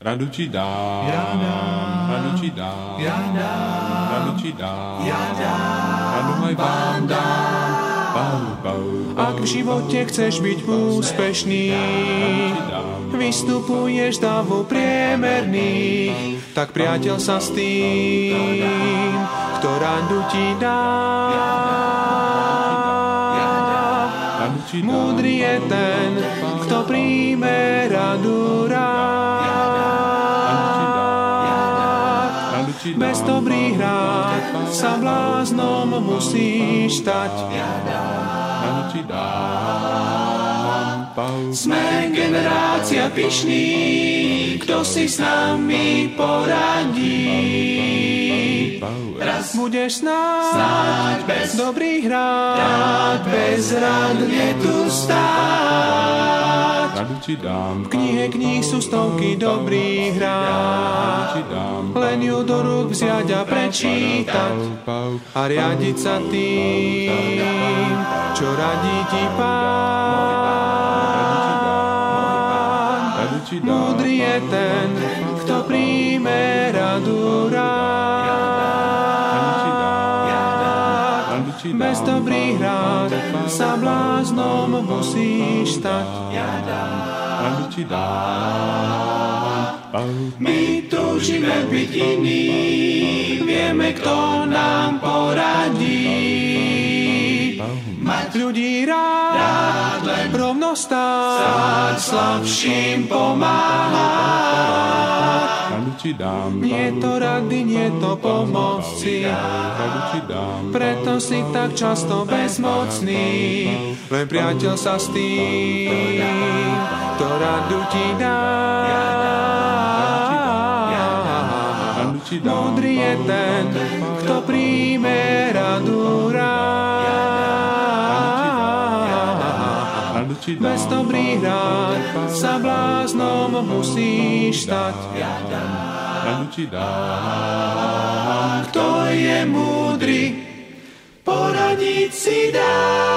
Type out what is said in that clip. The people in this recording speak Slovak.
Radu ti dám, ja dám, radu ti dám, ja dám, radu ti dám, ja dám, radu aj vám dám. Bau, bau, bau, Ak v živote chceš byť úspešný, vystupuješ davu priemerných, tak priateľ sa s tým, kto radu ti dá. Múdry je ten, kto príjme radu rád. Bez dobrých rád sa bláznom musíš stať. radu ti dám. Sme generácia pyšný, kto si s nami poradí. Raz budeš snáď bez dobrých rád, rád je tu stáť. Radu ti dám, V knihe kníh sú stovky dobrých rád, len ju do rúk vziať a prečítať. A riadiť sa tým, čo radí ti pán. Múdry je ten, kto príjme radu rád. Bez dobrých rád sa bláznom musíš stať. radu ti dám. My túžime byť iní, vieme, kto nám poradí. Mať ľudí rád, len rovno stáť, slabším pomáhať. Ti dám, Nie to rady, nie to pomoci, dám. preto si tak často bezmocný. Len priateľ sa s tým, to radu ti dá. Radu ti dám, Múdry je ten, kto príjme radu rád. Ti dám. Bez dobrých rád sa bláznom musíš stať. Radu ti dám. Kto je múdry, poradiť si dá.